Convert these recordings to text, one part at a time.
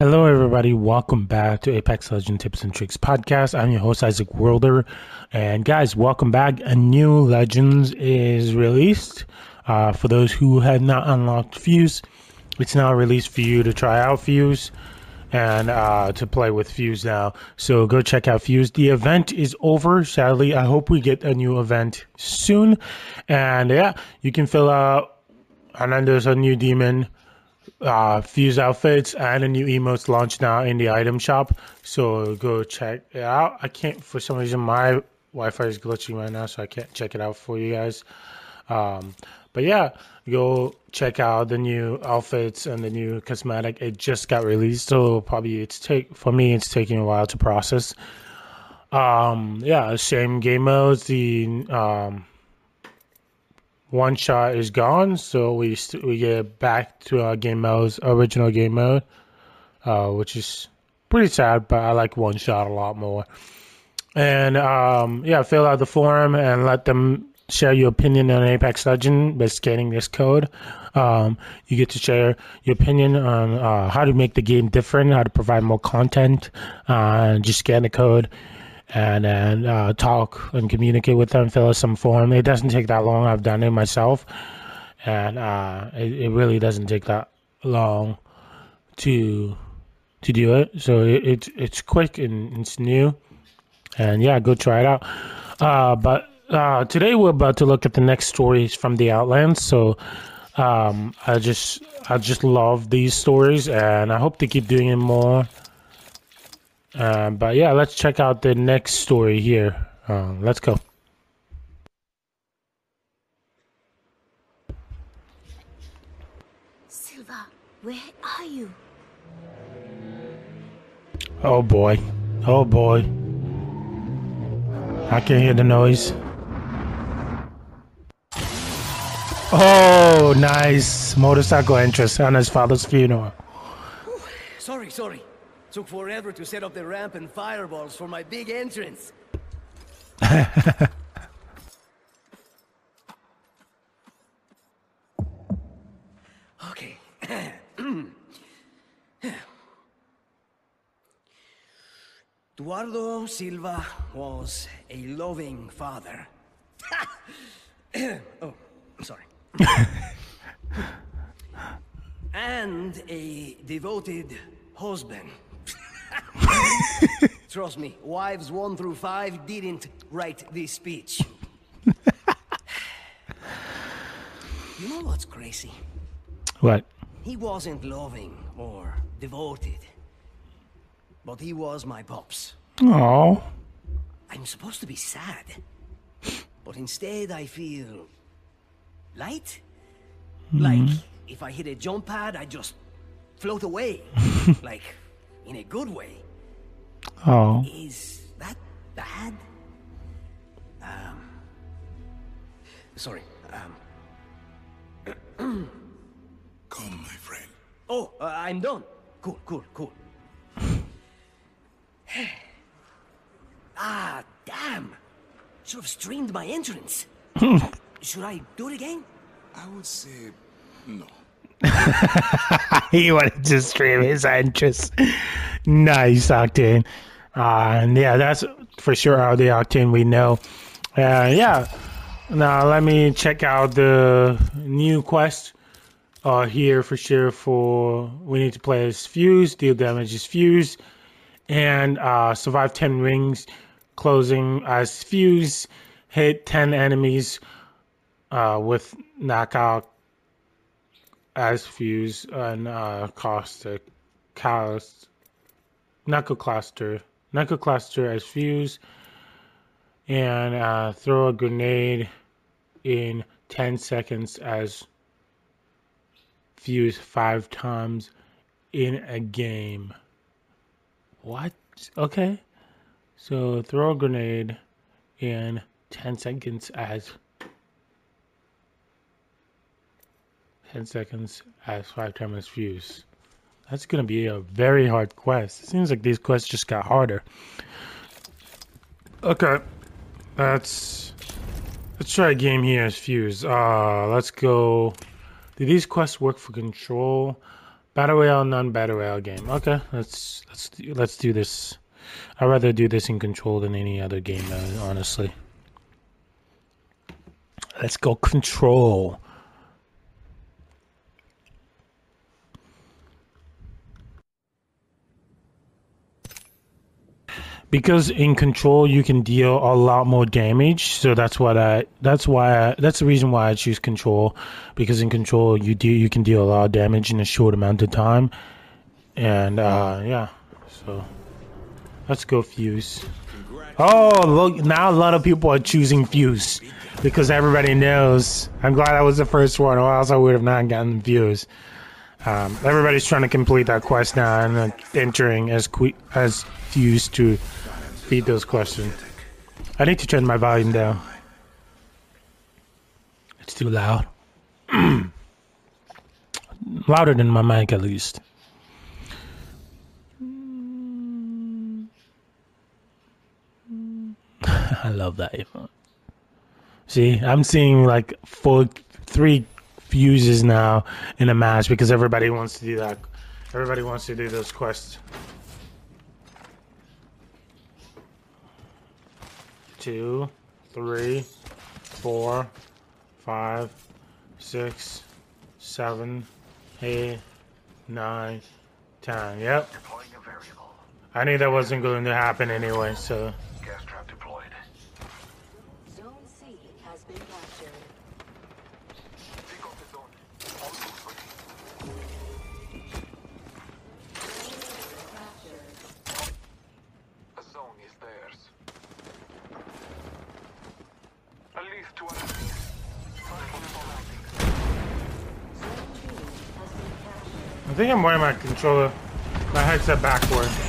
Hello, everybody. Welcome back to Apex Legend Tips and Tricks podcast. I'm your host, Isaac Worlder. And guys, welcome back. A new Legends is released. Uh, for those who had not unlocked Fuse, it's now released for you to try out Fuse and uh, to play with Fuse now. So go check out Fuse. The event is over, sadly. I hope we get a new event soon. And yeah, you can fill out, and then there's a new demon uh, Fuse outfits and a new emotes launched now in the item shop. So go check it out. I can't, for some reason, my Wi Fi is glitching right now, so I can't check it out for you guys. Um, but yeah, go check out the new outfits and the new cosmetic. It just got released, so probably it's take for me. It's taking a while to process. Um, yeah, same game modes. The um, one shot is gone, so we st- we get back to our game mode's original game mode, uh, which is pretty sad. But I like one shot a lot more. And um, yeah, fill out the forum and let them share your opinion on Apex Legend by scanning this code. Um, you get to share your opinion on uh, how to make the game different, how to provide more content. Uh, just scan the code and and uh, talk and communicate with them, fill out some form. It doesn't take that long. I've done it myself, and uh, it, it really doesn't take that long to to do it. So it, it's it's quick and it's new, and yeah, go try it out. Uh, but uh, today we're about to look at the next stories from the Outlands. So um, I just I just love these stories, and I hope to keep doing it more. Uh, but yeah, let's check out the next story here. Uh, let's go. Silva, where are you? Oh boy. Oh boy. I can hear the noise. Oh, nice. Motorcycle entrance on his father's funeral. Sorry, sorry. Took forever to set up the ramp and fireballs for my big entrance. okay. Eduardo Silva was a loving father. oh, sorry. and a devoted husband. Trust me, wives one through five didn't write this speech. you know what's crazy? What? He wasn't loving or devoted. But he was my pops. Oh. I'm supposed to be sad. But instead I feel... light? Like, hmm. if I hit a jump pad, I just float away. like, in a good way. Oh. Is that bad? Um. Sorry. Um. Come, my friend. Oh, uh, I'm done. Cool, cool, cool. ah, damn. Should have streamed my entrance. Should I do it again? I would say no. he wanted to stream his entrance. Nice, Octane. Uh, and yeah, that's for sure how the Octane we know. Uh, yeah. Now let me check out the new quest uh, here for sure. For we need to play as Fuse, deal damage as Fuse, and uh, survive ten rings, closing as Fuse, hit ten enemies uh, with knockout as Fuse and uh, Caustic, Callus, Knuckle Knuckle cluster, Knuckle Cluster as Fuse, and uh, throw a grenade in 10 seconds as Fuse five times in a game. What? Okay. So throw a grenade in 10 seconds as 10 seconds as 5 times fuse. That's to be a very hard quest. It seems like these quests just got harder. Okay. Let's let's try a game here as fuse. Uh let's go. Do these quests work for control? Battle Royale, non-Battle Royale game. Okay, let's let's let's do this. I'd rather do this in Control than any other game, uh, honestly. Let's go Control. Because in control you can deal a lot more damage. So that's what i that's why I, that's the reason why i choose control. Because in control you do you can deal a lot of damage in a short amount of time. And uh yeah. So let's go fuse. Oh look now a lot of people are choosing fuse. Because everybody knows. I'm glad i was the first one or else i would have not gotten fuse um, everybody's trying to complete that quest now and uh, entering as quick as used to beat those questions. I need to turn my volume down. It's too loud. Louder than my mic, at least. I love that. See, I'm seeing like four, three fuses now in a match because everybody wants to do that. Everybody wants to do those quests. two, three, four, five, six, seven, eight, nine, ten. Yep. I knew that wasn't going to happen anyway, so. Think I'm wearing my controller, my headset backward.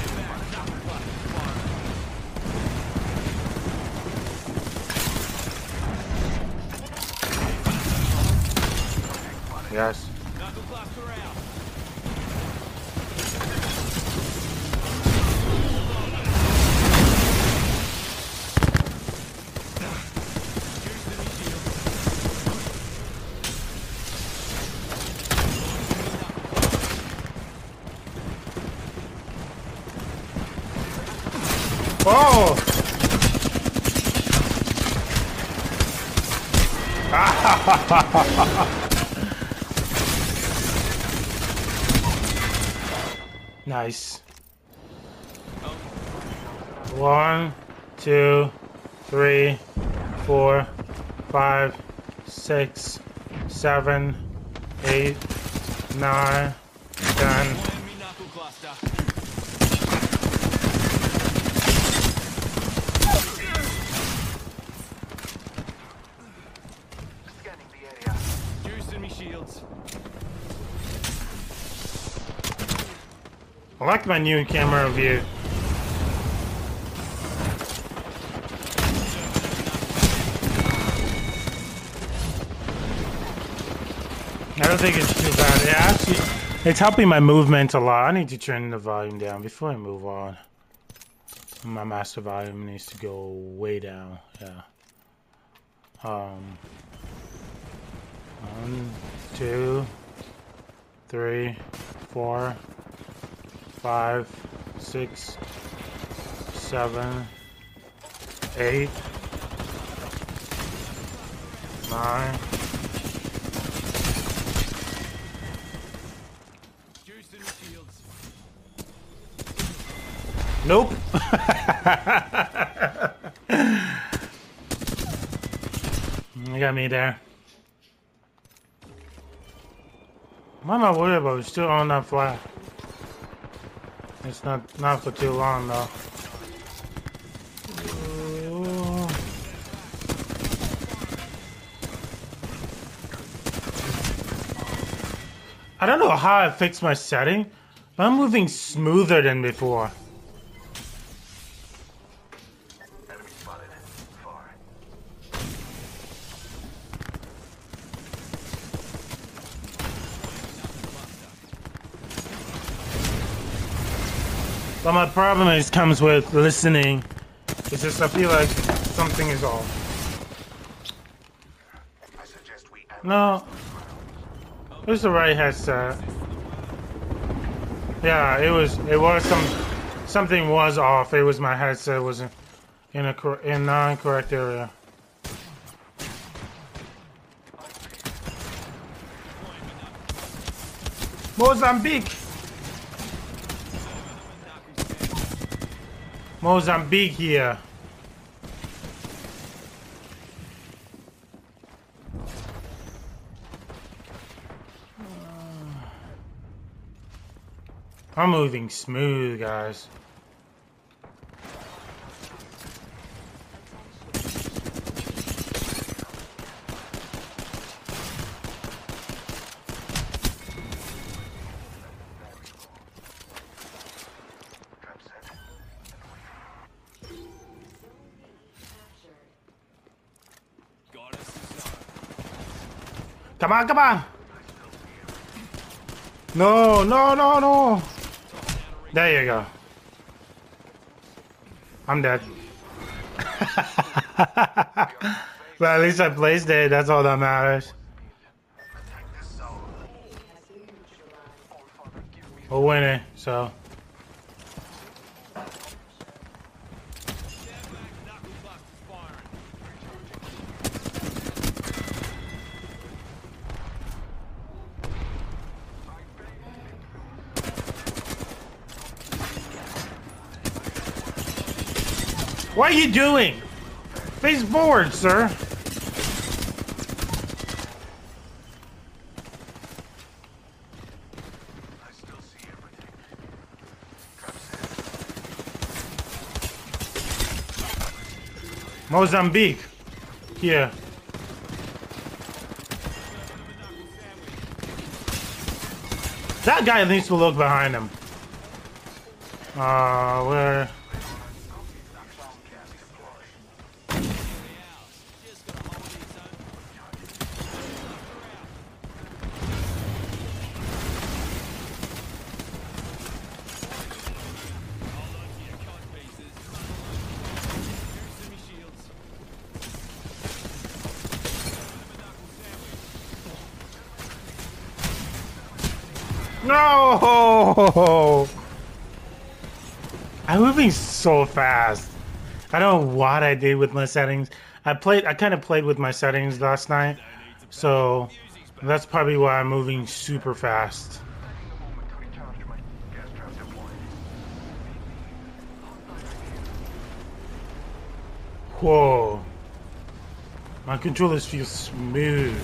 Nice. One, two, three, four, five, six, seven, eight, nine, ten. Like my new camera view. I don't think it's too bad. Yeah, actually, it's helping my movement a lot. I need to turn the volume down before I move on. My master volume needs to go way down. Yeah. Um. One, two, three, four, five, six, seven, eight, nine. Nope. you got me there. I'm not worried about it. It's still on that flat. It's not not for too long though. I don't know how I fixed my setting, but I'm moving smoother than before. Enemy spotted. Far. But my problem is comes with listening. It's just I feel like something is off. No. It's the right headset. Yeah, it was. It was some. Something was off. It was my headset was in, in a in non-correct area. Mozambique. Mozambique here. I'm moving smooth, guys. Come on, come on. No, no, no, no. There you go. I'm dead. well, at least I placed it. That's all that matters. We're winning, so. What are you doing? Face forward, sir. Mozambique. Here. That guy needs to look behind him. Uh, where? No! I'm moving so fast. I don't know what I did with my settings. I played. I kind of played with my settings last night, so that's probably why I'm moving super fast. Whoa! My controllers feel smooth.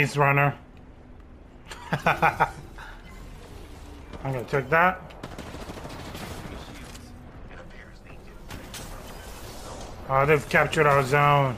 Maze Runner. I'm gonna take that. Oh, they've captured our zone.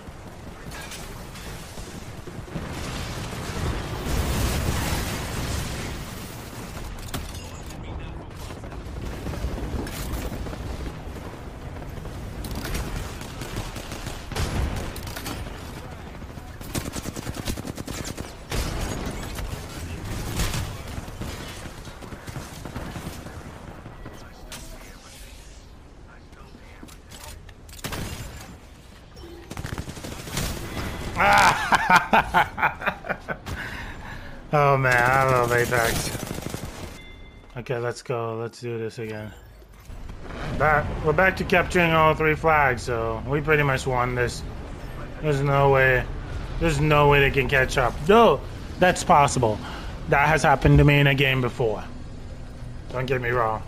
Oh man, I love Apex. Okay, let's go. Let's do this again. Back, we're back to capturing all three flags, so we pretty much won this. There's no way, there's no way they can catch up. No, that's possible. That has happened to me in a game before. Don't get me wrong.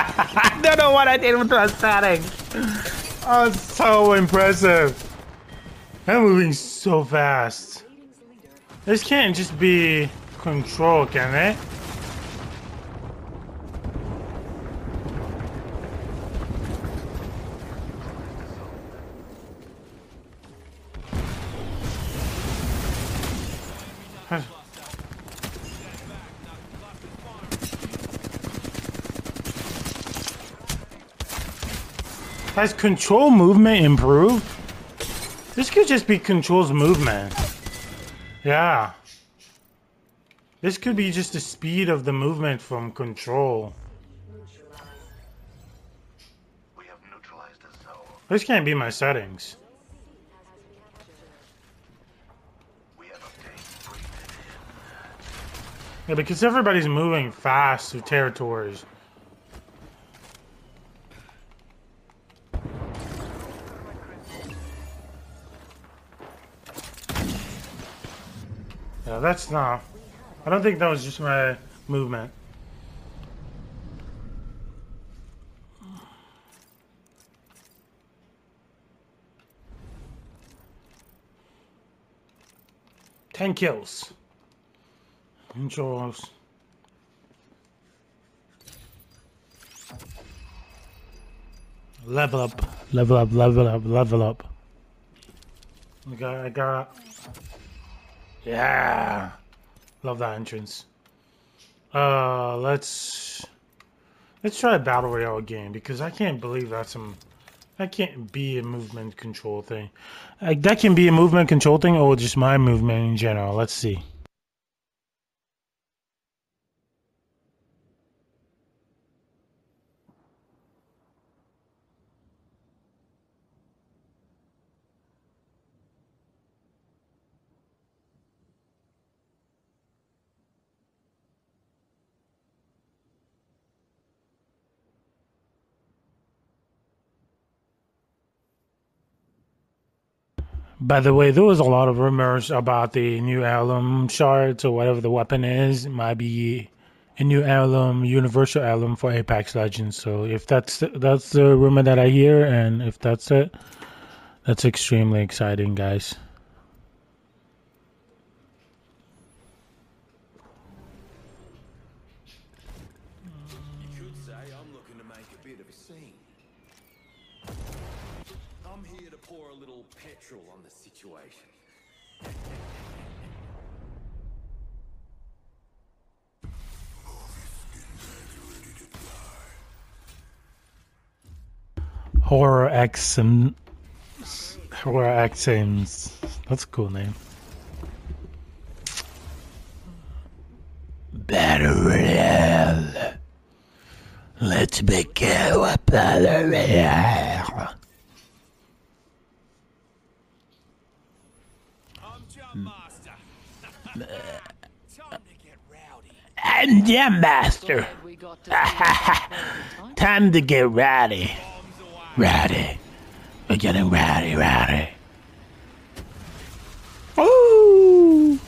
I don't know what I did with the settings. Oh, so impressive. I'm moving so fast. This can't just be control, can it? Has control movement improved? This could just be control's movement. Yeah. This could be just the speed of the movement from control. We have neutralized zone. This can't be my settings. We have Yeah, because everybody's moving fast through territories. That's not. I don't think that was just my movement. Ten kills. Controls. Level up, level up, level up, level up. I got, I got. Yeah, love that entrance. Uh, let's let's try a battle royale game because I can't believe that's some. That can't be a movement control thing. Like that can be a movement control thing, or just my movement in general. Let's see. By the way, there was a lot of rumors about the new album shards or whatever the weapon is. It might be a new album, universal album for Apex Legends. So if that's that's the rumor that I hear, and if that's it, that's extremely exciting, guys. Situation. Horror X and Horror X Sims. That's a cool name. Battle Royale. Let's begin with Battle Royale. I'm Jump Master. Time to get rowdy. Jam Master. Time. To get away. Rowdy. We're getting rowdy. Ooh.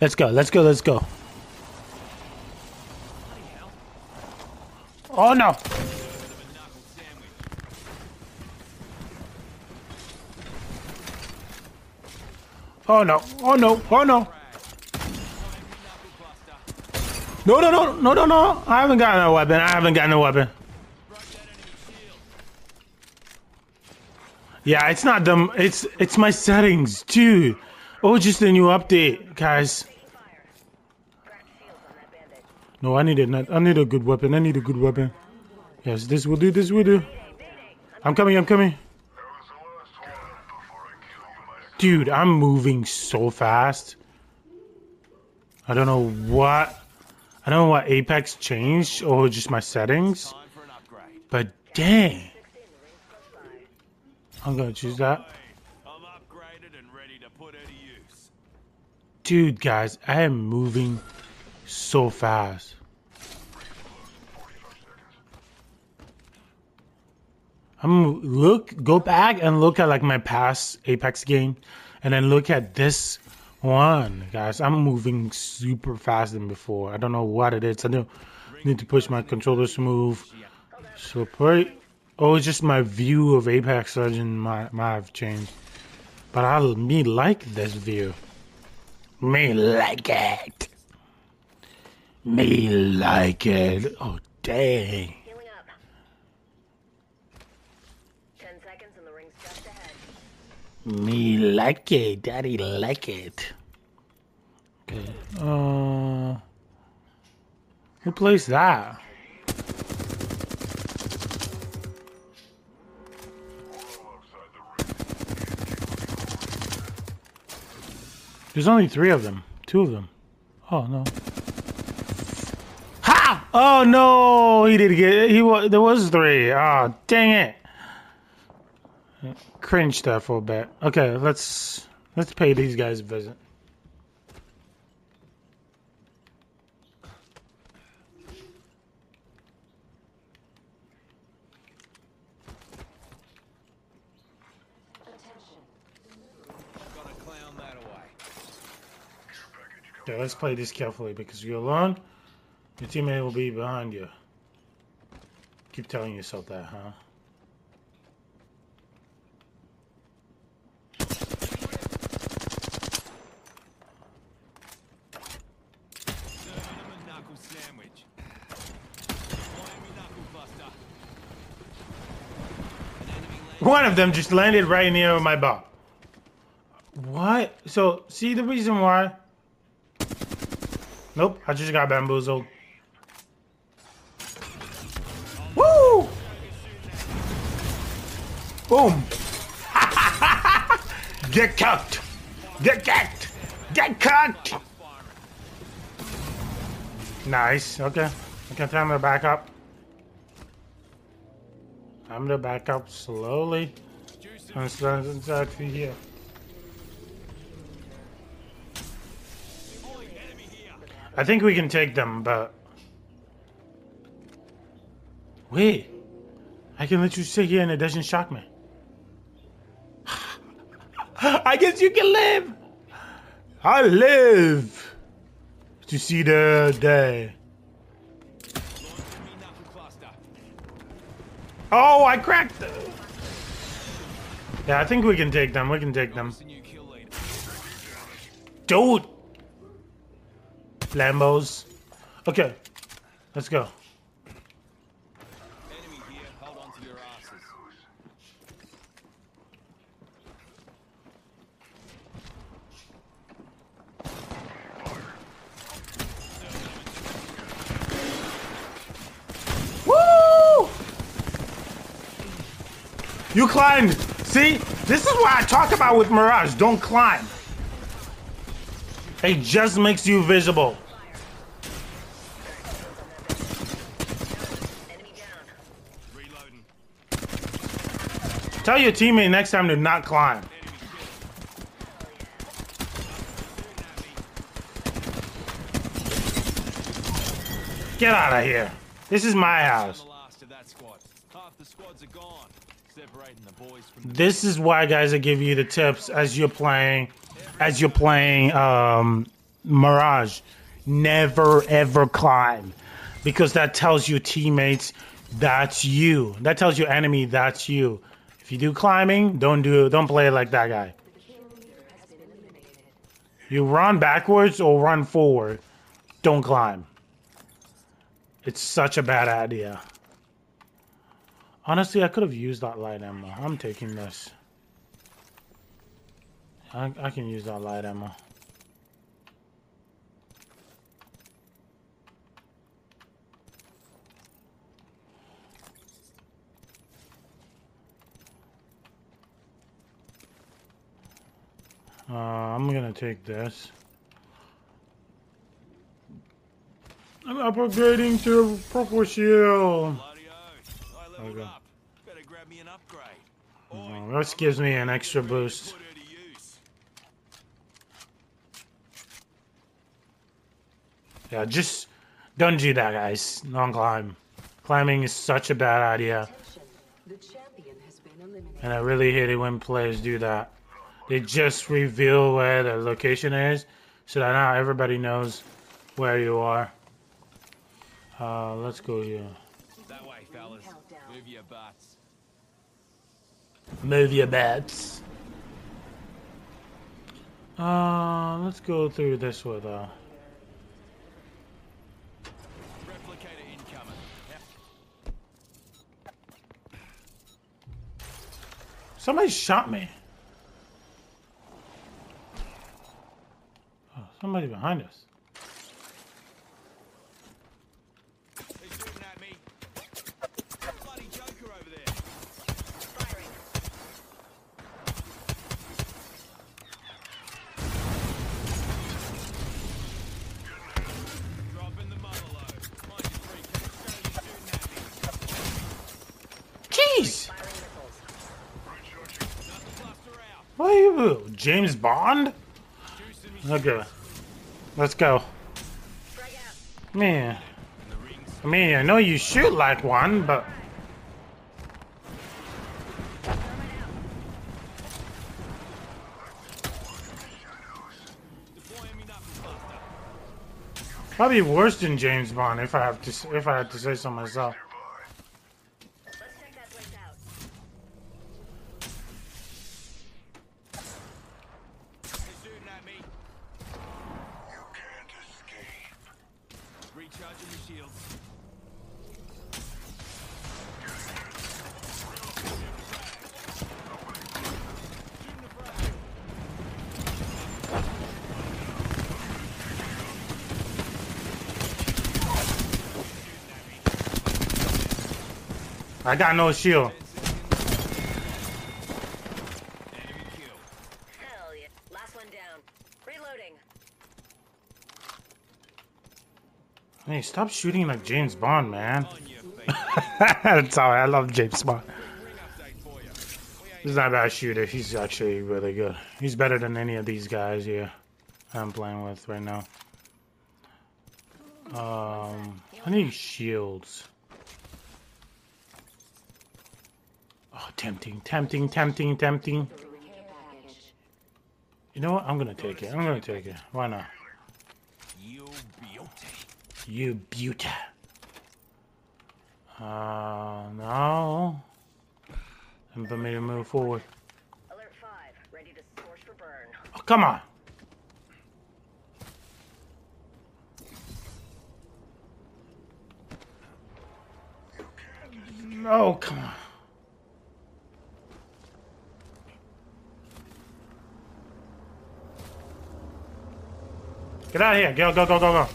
Let's go, let's go, let's go. Oh no! Oh no, oh no, oh no! No, no, no, no, no, no! I haven't gotten a weapon, I haven't gotten a weapon. Yeah, it's not them. It's it's my settings, dude. Oh, just a new update, guys. No, I need a I need a good weapon. I need a good weapon. Yes, this will do. This will do. I'm coming. I'm coming. Dude, I'm moving so fast. I don't know what. I don't know what Apex changed or just my settings, but dang. I'm gonna choose that. Dude, guys, I am moving so fast. I'm look go back and look at like my past Apex game and then look at this one, guys. I'm moving super fast than before. I don't know what it is. I need to push my controllers to move. So probably oh it's just my view of Apex Legend might might have changed. But I me like this view. Me like it. Me like it. Oh dang. Healing up. Ten seconds and the ring's just ahead. Me like it, daddy like it. Okay. Uh, who plays that? There's only three of them. Two of them. Oh no. Ha! Oh no! He did get. He was. There was three. Oh dang it! Cringe there for a bit. Okay, let's let's pay these guys a visit. That. Okay, let's play this carefully because you're alone. Your teammate will be behind you. Keep telling yourself that, huh? Serving him a knuckle sandwich. Miami knuckle buster. An enemy landed. One of them just landed right near my butt. What? So, see the reason why? Nope, I just got bamboozled. Woo! Boom! Get cooked! Get cooked! Get cooked! Nice. Okay. I can time to back up. Time to back up slowly. And start inside here. Here. I think we can take them, but wait, I can let you sit here and it doesn't shock me. I guess you can live. I live to see the day. Oh, I cracked. The... Yeah, I think we can take them. We can take them. Dude. Lambos. Okay, let's go. Enemy here. Hold on to your asses. Woo! You climbed. See, this is what I talk about with Mirage. Don't climb. It just makes you visible. Tell your teammate next time to not climb. Get out of here. This is my house. the last of that squad. Half the squads are gone. Separating the boys from the This is why guys I give you the tips as you're playing as you're playing um Mirage. Never ever climb. Because that tells your teammates that's you. That tells your enemy that's you. If you do climbing, don't do don't play like that guy. You run backwards or run forward. Don't climb. It's such a bad idea. Honestly, I could have used that light ammo. I'm taking this. I, I can use that light ammo. Uh, I'm gonna take this. I'm upgrading to purple shield. Me an upgrade. Oh, this gives me an extra boost. Put her to use. Yeah, just don't do that, guys. Don't climb. Climbing is such a bad idea, Attention. The champion has been eliminated. and I really hate it when players do that. They just reveal where the location is, so that now everybody knows where you are. Uh, let's go here. That way, fellas. Move your butts. Move your butts. Uh, let's go through this with uh. Replicator incoming. Somebody shot me. Oh, somebody behind us. James Bond? Okay. Let's go. Man. I mean, I know you shoot like one, but. Probably worse than James Bond if I have to if I had to say so myself. I got no shield. Enemy kill. Hell yeah. Last one down. Reloading. Hey, stop shooting like James Bond, man. On your feet. That's all. I love James Bond. Ring update for you. We ain't He's not a bad shooter. He's actually really good. He's better than any of these guys here I'm playing with right now. Um, I need shields. Oh, tempting, tempting, tempting, tempting. You know what? I'm gonna take it. I'm gonna take it. Why not? you beauty. You beauty. Uh, no. And for me to move forward. Alert 5. Ready to source for burn. Oh, come on. No, come on. Get out of here. Go, go, go, go, go.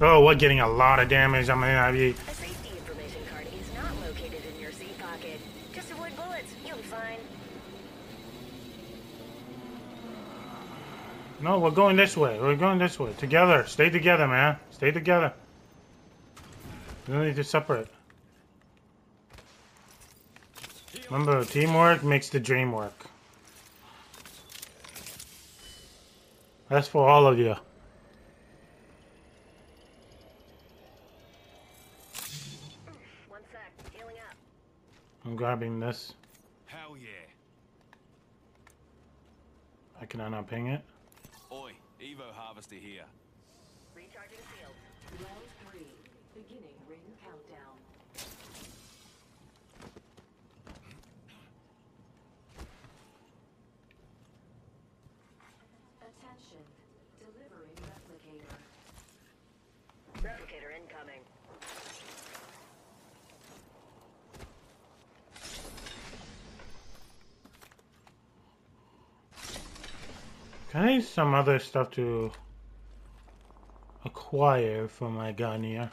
Oh, we're getting a lot of damage. I'm gonna have you. A safety information card is not located in your seat pocket. Just avoid bullets. You'll be fine. No, we're going this way. We're going this way. Together. Stay together, man. Stay together. We don't need to separate. Remember, teamwork makes the dream work. That's for all of you. One sec. Healing up. I'm grabbing this. Hell yeah. I can not ping it. Oi, Evo Harvester here. Recharging shield. Round three. Beginning ring countdown. Attention. Delivering replicator. Replicator incoming. Can I use some other stuff to acquire for my gun here?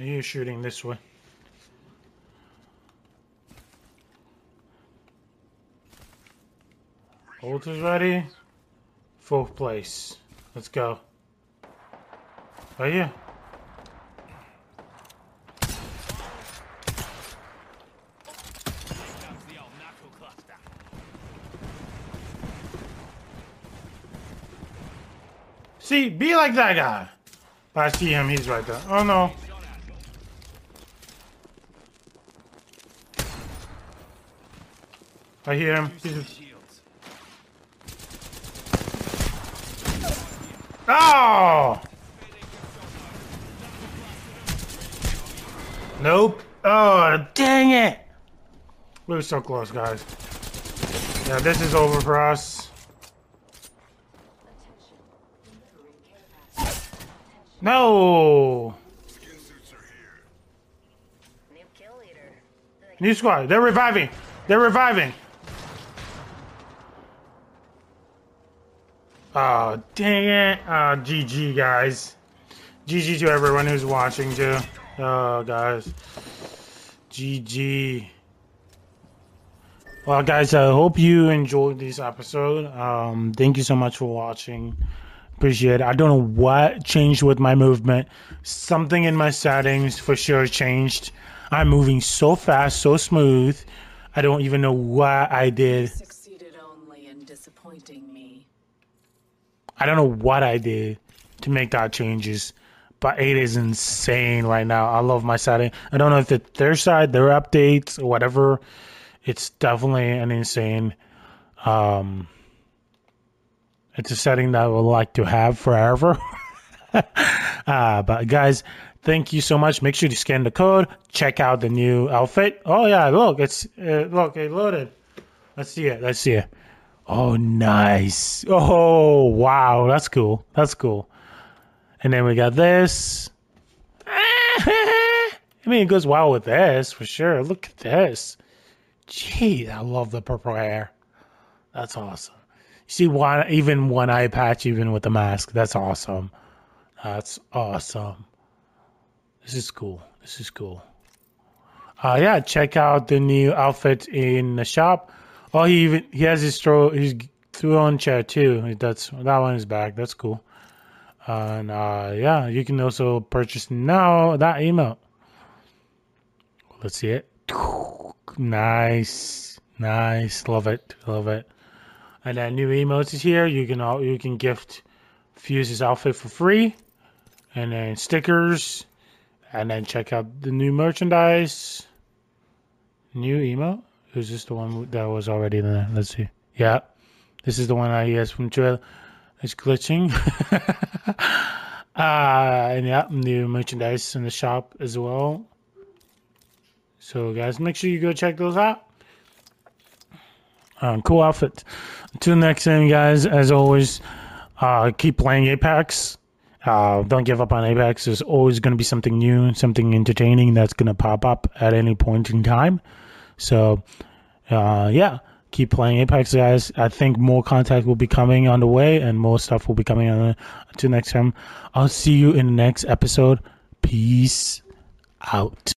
Are you shooting this way? Ult is ready. Fourth place. Let's go. Are here. Comes the old knuckle cluster. See, be like that guy. But I see him, he's right there. Oh no. I hear him. He's. Oh! Nope. Oh, dang it. We were so close, guys. Yeah, this is over for us. No. New squad. They're reviving. They're reviving. Oh, dang it. Oh, GG, guys. GG to everyone who's watching, too. Oh, guys. GG. Well, guys, I hope you enjoyed this episode. Um, thank you so much for watching. Appreciate it. I don't know what changed with my movement. Something in my settings for sure changed. I'm moving so fast, so smooth. I don't even know what I did. Succeeded only in disappointing me. I don't know what I did to make that changes, but it is insane right now. I love my setting. I don't know if it's their side, their updates, or whatever. It's definitely an insane. Um, it's a setting that I would like to have forever. uh, but guys, thank you so much. Make sure to scan the code. Check out the new outfit. Oh yeah, look, it's uh, look, it loaded. Let's see it. Let's see it. Oh, nice. Oh, wow. That's cool. That's cool. And then we got this. I mean, it goes well with this for sure. Look at this. Gee, I love the purple hair. That's awesome. See one, even one eye patch, even with the mask. That's awesome. That's awesome. This is cool. This is cool. Uh, yeah, check out the new outfit in the shop. Oh, he even he has his throw his throne chair too. That's that one is back. That's cool. And uh, yeah, you can also purchase now that email. Let's see it. Nice, nice. Love it, love it. And then new emotes is here. You can all you can gift Fuse's outfit for free, and then stickers, and then check out the new merchandise. New emote. Is this the one that was already there? Let's see. Yeah, this is the one I guess from trailer. It's glitching. uh, and yeah, new merchandise in the shop as well. So guys, make sure you go check those out. Um, cool outfit. Until next time, guys. As always, uh, keep playing Apex. Uh, don't give up on Apex. There's always going to be something new, something entertaining that's going to pop up at any point in time. So, uh, yeah, keep playing Apex, guys. I think more content will be coming on the way and more stuff will be coming on. Until next time, I'll see you in the next episode. Peace out.